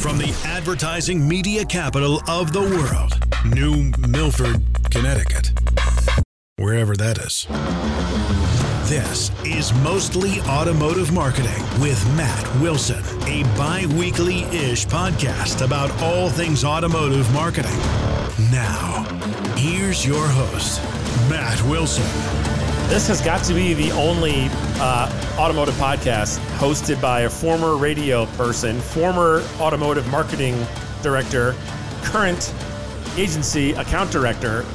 From the advertising media capital of the world, New Milford, Connecticut. Wherever that is. This is Mostly Automotive Marketing with Matt Wilson, a bi weekly ish podcast about all things automotive marketing. Now, here's your host, Matt Wilson. This has got to be the only uh, automotive podcast hosted by a former radio person, former automotive marketing director, current agency account director.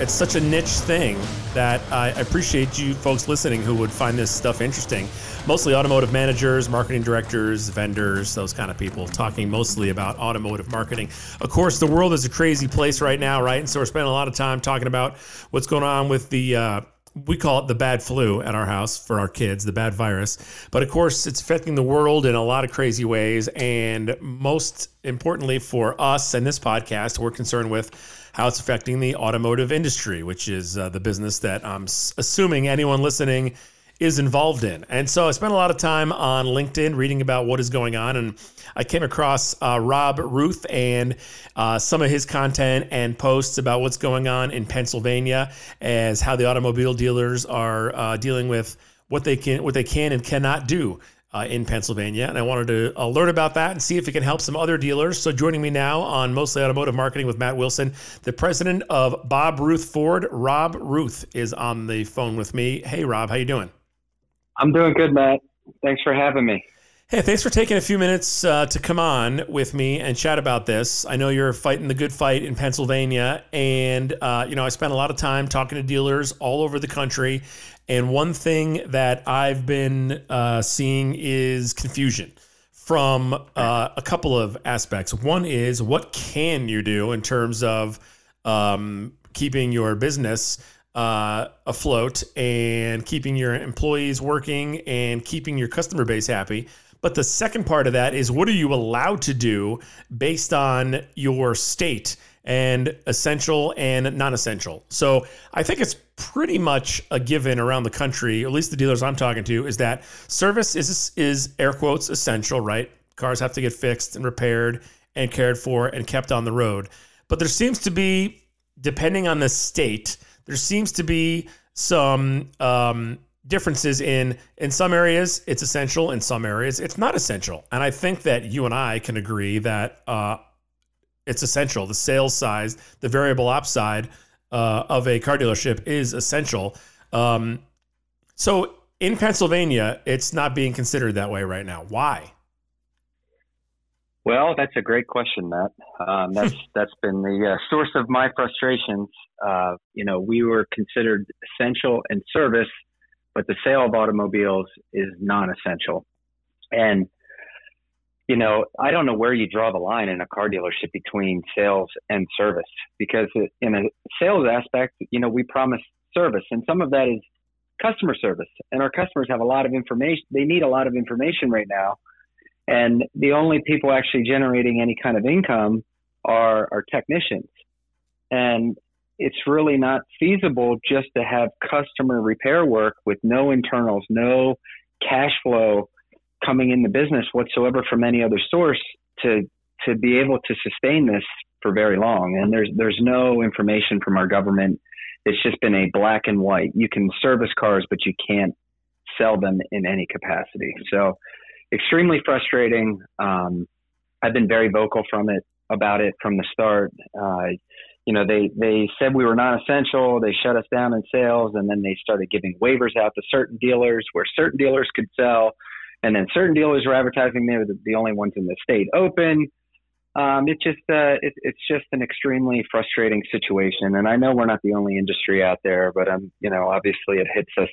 It's such a niche thing that I appreciate you folks listening who would find this stuff interesting. Mostly automotive managers, marketing directors, vendors, those kind of people talking mostly about automotive marketing. Of course, the world is a crazy place right now, right? And so we're spending a lot of time talking about what's going on with the. Uh, we call it the bad flu at our house for our kids, the bad virus. But of course, it's affecting the world in a lot of crazy ways. And most importantly for us and this podcast, we're concerned with how it's affecting the automotive industry, which is uh, the business that I'm assuming anyone listening is involved in. And so I spent a lot of time on LinkedIn reading about what is going on. And I came across uh, Rob Ruth and uh, some of his content and posts about what's going on in Pennsylvania as how the automobile dealers are uh, dealing with what they can what they can and cannot do uh, in Pennsylvania. And I wanted to learn about that and see if it can help some other dealers. So joining me now on Mostly Automotive Marketing with Matt Wilson, the president of Bob Ruth Ford, Rob Ruth is on the phone with me. Hey, Rob, how you doing? I'm doing good, Matt. Thanks for having me. Hey, thanks for taking a few minutes uh, to come on with me and chat about this. I know you're fighting the good fight in Pennsylvania, and uh, you know I spent a lot of time talking to dealers all over the country, and one thing that I've been uh, seeing is confusion from uh, a couple of aspects. One is what can you do in terms of um, keeping your business uh, afloat and keeping your employees working and keeping your customer base happy. But the second part of that is what are you allowed to do based on your state and essential and non essential? So I think it's pretty much a given around the country, at least the dealers I'm talking to, is that service is, is air quotes essential, right? Cars have to get fixed and repaired and cared for and kept on the road. But there seems to be, depending on the state, there seems to be some um, differences in in some areas it's essential in some areas it's not essential. And i think that you and i can agree that uh, it's essential. The sales size the variable ops side uh, of a car dealership is essential. Um, so in pennsylvania it's not being considered that way right now. Why well that's a great question matt um, that's that's been the uh, source of my frustrations uh, you know we were considered essential in service but the sale of automobiles is non-essential. And you know, I don't know where you draw the line in a car dealership between sales and service because in a sales aspect, you know, we promise service and some of that is customer service and our customers have a lot of information. They need a lot of information right now. And the only people actually generating any kind of income are, are technicians. And it's really not feasible just to have customer repair work with no internals, no cash flow coming in the business whatsoever from any other source to to be able to sustain this for very long. And there's there's no information from our government. It's just been a black and white. You can service cars, but you can't sell them in any capacity. So extremely frustrating. Um, I've been very vocal from it about it from the start. Uh, you know, they, they said we were non-essential. They shut us down in sales, and then they started giving waivers out to certain dealers where certain dealers could sell, and then certain dealers were advertising they were the, the only ones in the state open. Um, it's just uh, it, it's just an extremely frustrating situation, and I know we're not the only industry out there, but um, you know, obviously it hits us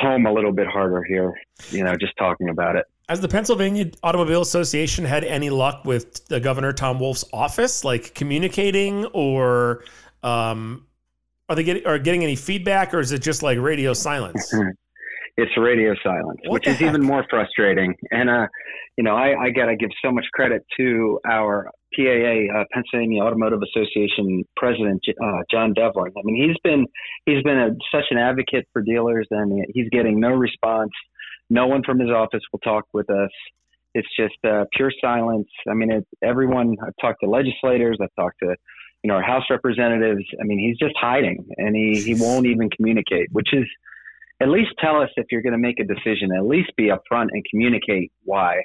home a little bit harder here. You know, just talking about it. Has the Pennsylvania Automobile Association had any luck with the Governor Tom Wolf's office, like communicating, or um, are they getting are getting any feedback, or is it just like radio silence? it's radio silence, what which is heck? even more frustrating. And uh, you know, I, I got to give so much credit to our PAA, uh, Pennsylvania Automotive Association President uh, John Devlin. I mean, he's been he's been a, such an advocate for dealers, and he's getting no response no one from his office will talk with us. It's just uh, pure silence. I mean, it, everyone. I've talked to legislators. I've talked to, you know, our House representatives. I mean, he's just hiding, and he he won't even communicate. Which is, at least tell us if you're going to make a decision. At least be upfront and communicate why.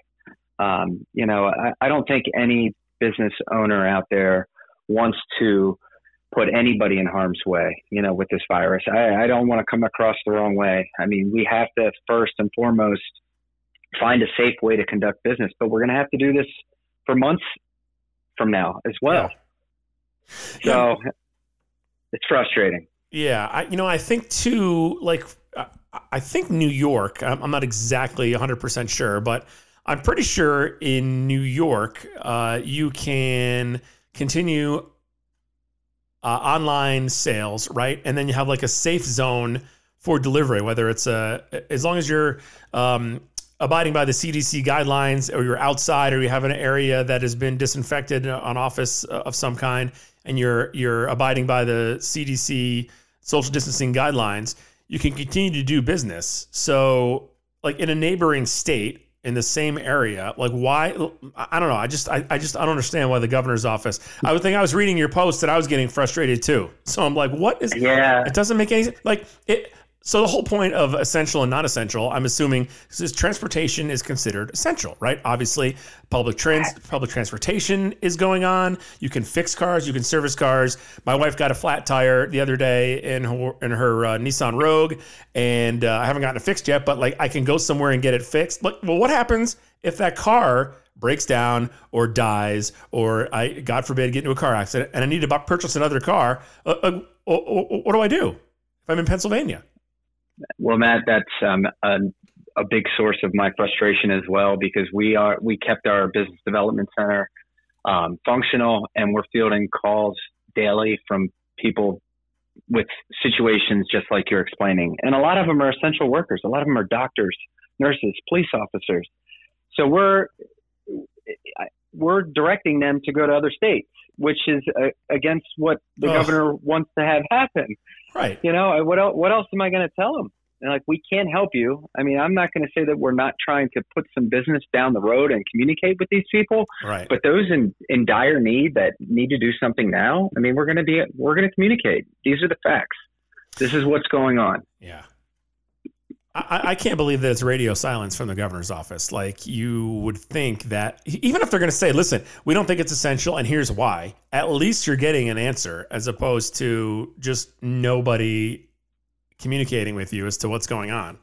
Um, you know, I, I don't think any business owner out there wants to put anybody in harm's way, you know, with this virus. I, I don't want to come across the wrong way. I mean, we have to first and foremost find a safe way to conduct business, but we're going to have to do this for months from now as well. Yeah. So yeah. it's frustrating. Yeah, I, you know, I think too, like, I think New York. I'm not exactly 100 percent sure, but I'm pretty sure in New York, uh, you can continue uh, online sales, right? And then you have like a safe zone for delivery, whether it's a as long as you're um, abiding by the CDC guidelines, or you're outside, or you have an area that has been disinfected, an office of some kind, and you're you're abiding by the CDC social distancing guidelines, you can continue to do business. So, like in a neighboring state, in the same area. Like why? I don't know. I just I, I just I don't understand why the governor's office. I would think I was reading your post that I was getting frustrated too. So I'm like, what is? Yeah. It doesn't make any like it. So the whole point of essential and not essential, I'm assuming, is transportation is considered essential, right? Obviously, public trans public transportation is going on. You can fix cars, you can service cars. My wife got a flat tire the other day in her in her uh, Nissan Rogue, and uh, I haven't gotten it fixed yet. But like, I can go somewhere and get it fixed. But well, what happens if that car breaks down or dies, or I, God forbid, get into a car accident, and I need to purchase another car? Uh, uh what do I do if I'm in Pennsylvania? Well, Matt, that's um, a, a, big source of my frustration as well because we are we kept our business development center um, functional, and we're fielding calls daily from people with situations just like you're explaining, and a lot of them are essential workers. A lot of them are doctors, nurses, police officers. So we're we're directing them to go to other states, which is uh, against what the governor wants to have happen. Right. You know, what else, what else am I going to tell them? And like, we can't help you. I mean, I'm not going to say that we're not trying to put some business down the road and communicate with these people. Right. But those in, in dire need that need to do something now, I mean, we're going to be, we're going to communicate. These are the facts. This is what's going on. Yeah. I, I, can't believe that it's radio silence from the governor's office. Like you would think that even if they're going to say, "Listen, we don't think it's essential, and here's why," at least you're getting an answer, as opposed to just nobody communicating with you as to what's going on.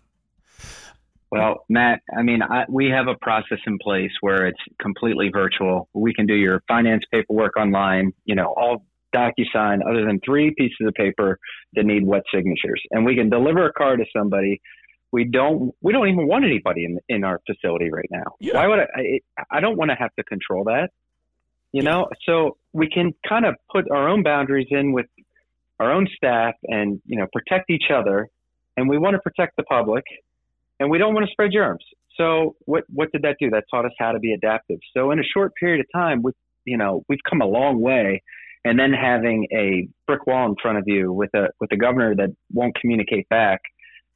Well, Matt, I mean, I, we have a process in place where it's completely virtual. We can do your finance paperwork online. You know, all DocuSign, other than three pieces of paper that need wet signatures, and we can deliver a card to somebody we don't we don't even want anybody in in our facility right now. Yeah. Why would I? I, I don't want to have to control that. You know, so we can kind of put our own boundaries in with our own staff and you know protect each other, and we want to protect the public, and we don't want to spread germs. So what what did that do? That taught us how to be adaptive. So in a short period of time, we you know we've come a long way, and then having a brick wall in front of you with a with a governor that won't communicate back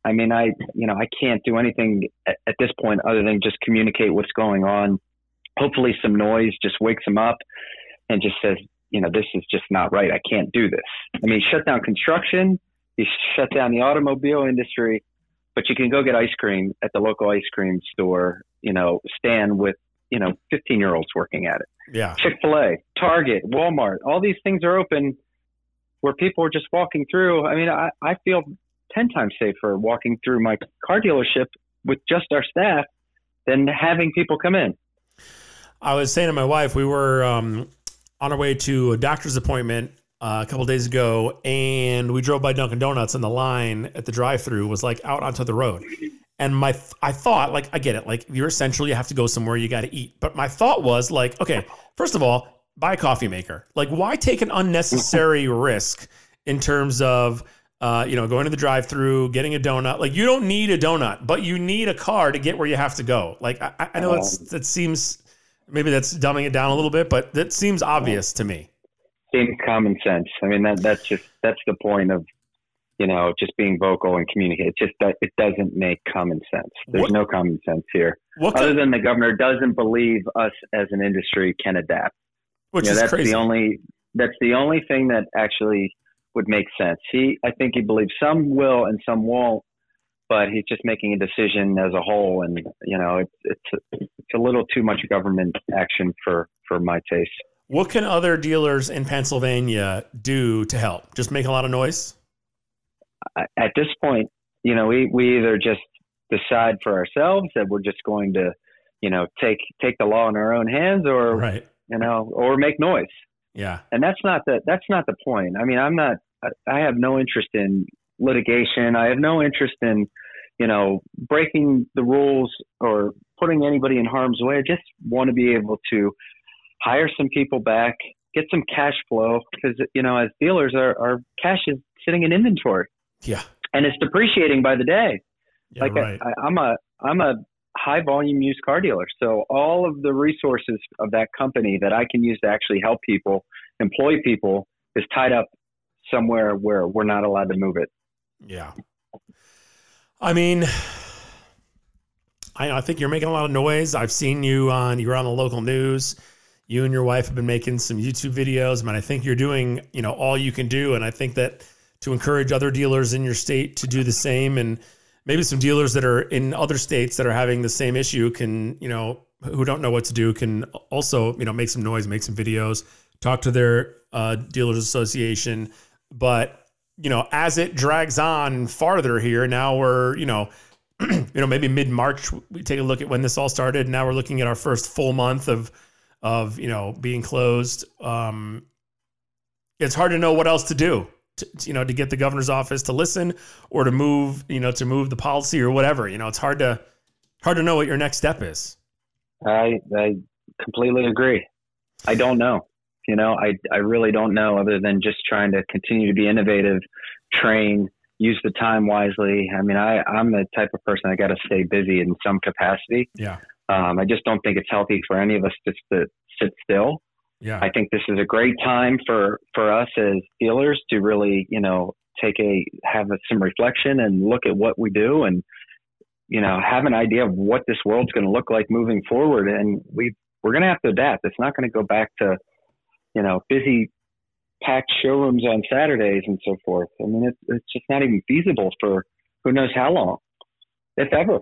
I mean, I you know I can't do anything at, at this point other than just communicate what's going on. Hopefully, some noise just wakes them up and just says, you know, this is just not right. I can't do this. I mean, shut down construction, you shut down the automobile industry, but you can go get ice cream at the local ice cream store, you know, stand with, you know, 15 year olds working at it. Yeah. Chick fil A, Target, Walmart, all these things are open where people are just walking through. I mean, I, I feel 10 times safer walking through my car dealership with just our staff than having people come in. I was saying to my wife, we were um, on our way to a doctor's appointment uh, a couple days ago, and we drove by Dunkin' Donuts, and the line at the drive-through was like out onto the road. And my, I thought, like, I get it, like you're essential, you have to go somewhere, you got to eat. But my thought was like, okay, first of all, buy a coffee maker. Like, why take an unnecessary risk in terms of uh, you know, going to the drive-through, getting a donut. Like you don't need a donut, but you need a car to get where you have to go. Like I, I know it's that seems maybe that's dumbing it down a little bit, but that seems obvious to me. Seems common sense. I mean, that that's just that's the point of you know just being vocal and communicate. It's just that it doesn't make common sense. There's what, no common sense here. What other than the governor doesn't believe us as an industry can adapt. Which you know, is that's crazy. the only that's the only thing that actually would make sense. He I think he believes some will and some won't, but he's just making a decision as a whole, and you know it's it's it's a little too much government action for for my taste. What can other dealers in Pennsylvania do to help? Just make a lot of noise. At this point, you know, we we either just decide for ourselves that we're just going to, you know, take take the law in our own hands, or right. you know, or make noise. Yeah. And that's not the that's not the point. I mean, I'm not. I have no interest in litigation. I have no interest in, you know, breaking the rules or putting anybody in harm's way. I just want to be able to hire some people back, get some cash flow because you know, as dealers, our, our cash is sitting in inventory. Yeah. And it's depreciating by the day. Yeah, like right. I, I'm a I'm a high volume used car dealer. So all of the resources of that company that I can use to actually help people, employ people, is tied up somewhere where we're not allowed to move it. Yeah. I mean, I I think you're making a lot of noise. I've seen you on you're on the local news. You and your wife have been making some YouTube videos. I mean, I think you're doing, you know, all you can do. And I think that to encourage other dealers in your state to do the same and maybe some dealers that are in other states that are having the same issue can, you know, who don't know what to do can also, you know, make some noise, make some videos, talk to their uh, dealers association. But, you know, as it drags on farther here, now we're, you know, you know, maybe mid March, we take a look at when this all started. Now we're looking at our first full month of, of, you know, being closed. Um, it's hard to know what else to do to, you know, to get the governor's office to listen or to move, you know, to move the policy or whatever. You know, it's hard to hard to know what your next step is. I I completely agree. I don't know. You know, I I really don't know other than just trying to continue to be innovative, train, use the time wisely. I mean, I I'm the type of person I got to stay busy in some capacity. Yeah. Um, I just don't think it's healthy for any of us just to sit still. Yeah. I think this is a great time for for us as dealers to really, you know, take a have a, some reflection and look at what we do and you know have an idea of what this world's going to look like moving forward. And we we're going to have to adapt. It's not going to go back to you know busy packed showrooms on Saturdays and so forth. I mean, it's it's just not even feasible for who knows how long, if ever.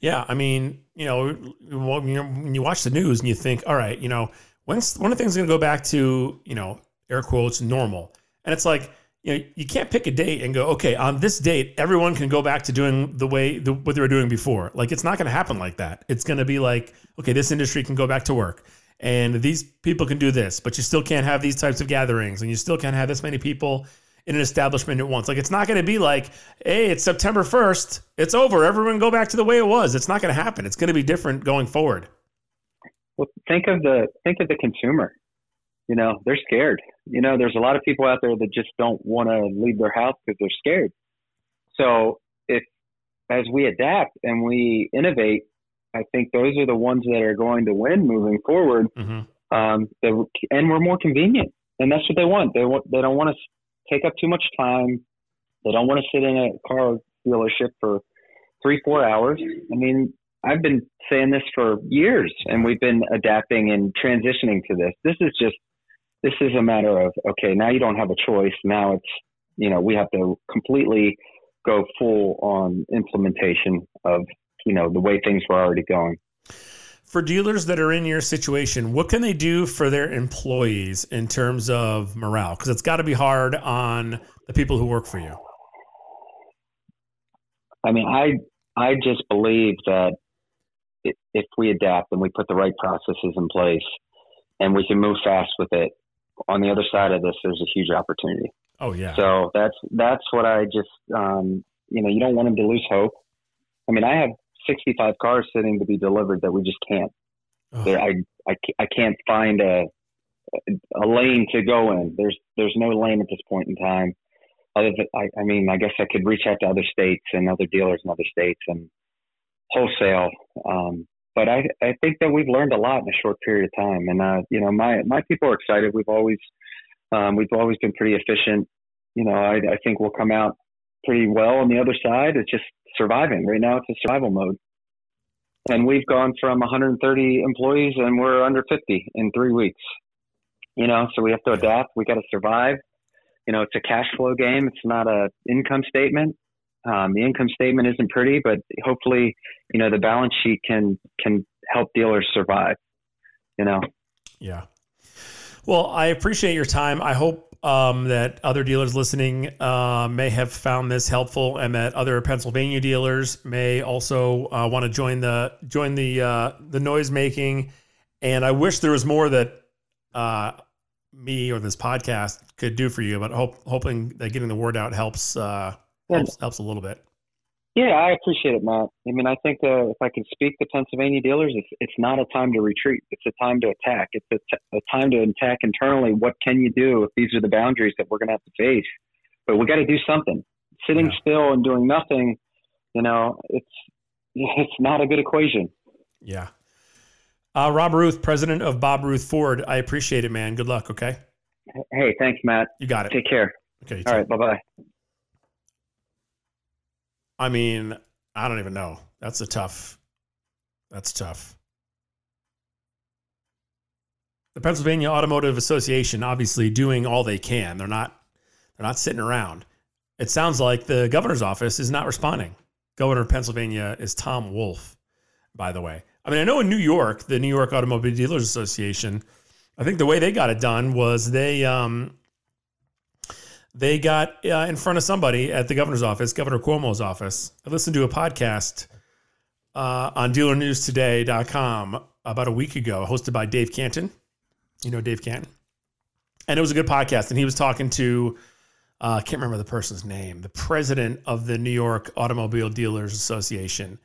Yeah, I mean, you know, when you watch the news and you think, all right, you know, when's when are things going to go back to you know air quotes normal? And it's like you know you can't pick a date and go okay on this date everyone can go back to doing the way the, what they were doing before. Like it's not going to happen like that. It's going to be like okay this industry can go back to work and these people can do this, but you still can't have these types of gatherings and you still can't have this many people in an establishment at once. Like it's not going to be like, hey, it's September 1st, it's over, everyone go back to the way it was. It's not going to happen. It's going to be different going forward. Well, think of the think of the consumer. You know, they're scared. You know, there's a lot of people out there that just don't want to leave their house because they're scared. So if as we adapt and we innovate, I think those are the ones that are going to win moving forward. Mm-hmm. Um, and we're more convenient, and that's what they want. They want they don't want to take up too much time. They don't want to sit in a car dealership for three four hours. I mean, I've been saying this for years, and we've been adapting and transitioning to this. This is just this is a matter of okay, now you don't have a choice. Now it's you know we have to completely go full on implementation of you know the way things were already going. For dealers that are in your situation, what can they do for their employees in terms of morale? Because it's got to be hard on the people who work for you. I mean, I I just believe that if we adapt and we put the right processes in place and we can move fast with it, on the other side of this, there's a huge opportunity. Oh yeah. So that's that's what I just um, you know you don't want them to lose hope. I mean, I have 65 cars sitting to be delivered that we just can't. Oh. I, I I can't find a a lane to go in. There's there's no lane at this point in time. Other than, I, I mean, I guess I could reach out to other states and other dealers in other states and wholesale. Um, but I, I think that we've learned a lot in a short period of time. And, uh, you know, my, my people are excited. We've always, um, we've always been pretty efficient. You know, I, I think we'll come out pretty well on the other side. It's just surviving right now. It's a survival mode. and we've gone from 130 employees and we're under 50 in three weeks. You know, so we have to adapt. We got to survive. You know, it's a cash flow game. It's not a income statement. Um, the income statement isn't pretty, but hopefully, you know, the balance sheet can can help dealers survive. You know. Yeah. Well, I appreciate your time. I hope um, that other dealers listening uh, may have found this helpful, and that other Pennsylvania dealers may also uh, want to join the join the uh, the noise making. And I wish there was more that uh, me or this podcast could do for you, but hope, hoping that getting the word out helps uh, helps, helps a little bit. Yeah, I appreciate it, Matt. I mean, I think uh, if I could speak to Pennsylvania dealers, it's, it's not a time to retreat. It's a time to attack. It's a, t- a time to attack internally. What can you do if these are the boundaries that we're going to have to face? But we got to do something. Sitting yeah. still and doing nothing, you know, it's it's not a good equation. Yeah. Uh, Rob Ruth, president of Bob Ruth Ford. I appreciate it, man. Good luck. Okay. Hey, thanks, Matt. You got it. Take care. Okay. All right. Bye bye. I mean, I don't even know. That's a tough. That's tough. The Pennsylvania Automotive Association obviously doing all they can. They're not they're not sitting around. It sounds like the governor's office is not responding. Governor of Pennsylvania is Tom Wolf, by the way. I mean, I know in New York, the New York Automobile Dealers Association, I think the way they got it done was they um, they got uh, in front of somebody at the governor's office, Governor Cuomo's office. I listened to a podcast uh, on dealernewstoday.com about a week ago, hosted by Dave Cantin. You know Dave Cantin? And it was a good podcast. And he was talking to, uh, I can't remember the person's name, the president of the New York Automobile Dealers Association.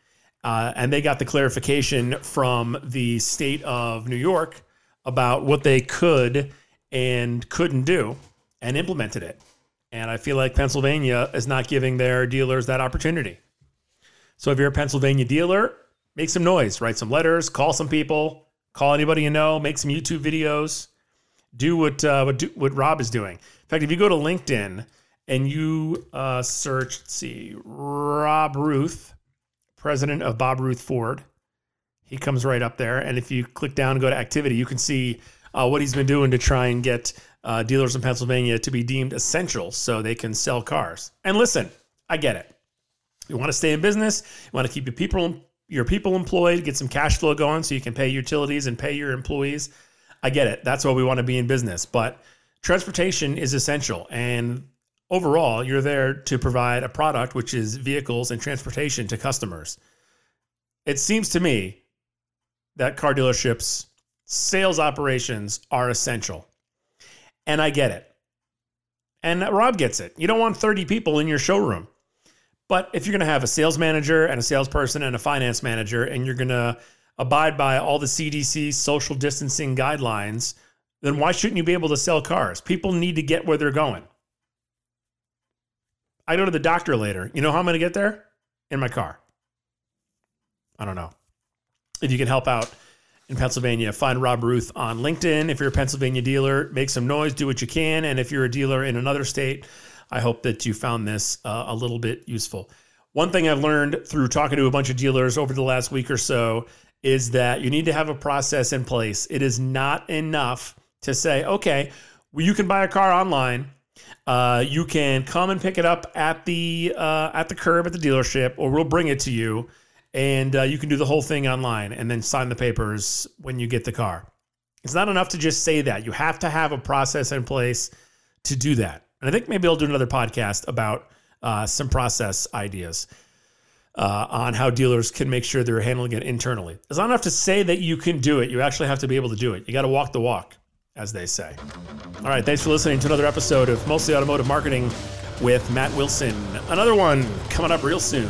Uh, and they got the clarification from the state of New York about what they could and couldn't do and implemented it. And I feel like Pennsylvania is not giving their dealers that opportunity. So if you're a Pennsylvania dealer, make some noise, write some letters, call some people, call anybody you know, make some YouTube videos, do what uh, what, do, what Rob is doing. In fact, if you go to LinkedIn and you uh, search, let's see, Rob Ruth, president of Bob Ruth Ford, he comes right up there. And if you click down and go to activity, you can see uh, what he's been doing to try and get uh, dealers in Pennsylvania to be deemed essential so they can sell cars. And listen, I get it. You want to stay in business, you want to keep your people your people employed, get some cash flow going so you can pay utilities and pay your employees. I get it. That's why we want to be in business. But transportation is essential. And overall, you're there to provide a product, which is vehicles and transportation to customers. It seems to me that car dealerships, sales operations are essential. And I get it. And Rob gets it. You don't want 30 people in your showroom. But if you're going to have a sales manager and a salesperson and a finance manager, and you're going to abide by all the CDC social distancing guidelines, then why shouldn't you be able to sell cars? People need to get where they're going. I go to the doctor later. You know how I'm going to get there? In my car. I don't know. If you can help out in Pennsylvania. Find Rob Ruth on LinkedIn. If you're a Pennsylvania dealer, make some noise, do what you can. And if you're a dealer in another state, I hope that you found this uh, a little bit useful. One thing I've learned through talking to a bunch of dealers over the last week or so is that you need to have a process in place. It is not enough to say, okay, well, you can buy a car online. Uh, you can come and pick it up at the uh, at the curb at the dealership, or we'll bring it to you and uh, you can do the whole thing online and then sign the papers when you get the car. It's not enough to just say that. You have to have a process in place to do that. And I think maybe I'll do another podcast about uh, some process ideas uh, on how dealers can make sure they're handling it internally. It's not enough to say that you can do it. You actually have to be able to do it. You got to walk the walk, as they say. All right. Thanks for listening to another episode of Mostly Automotive Marketing with Matt Wilson. Another one coming up real soon.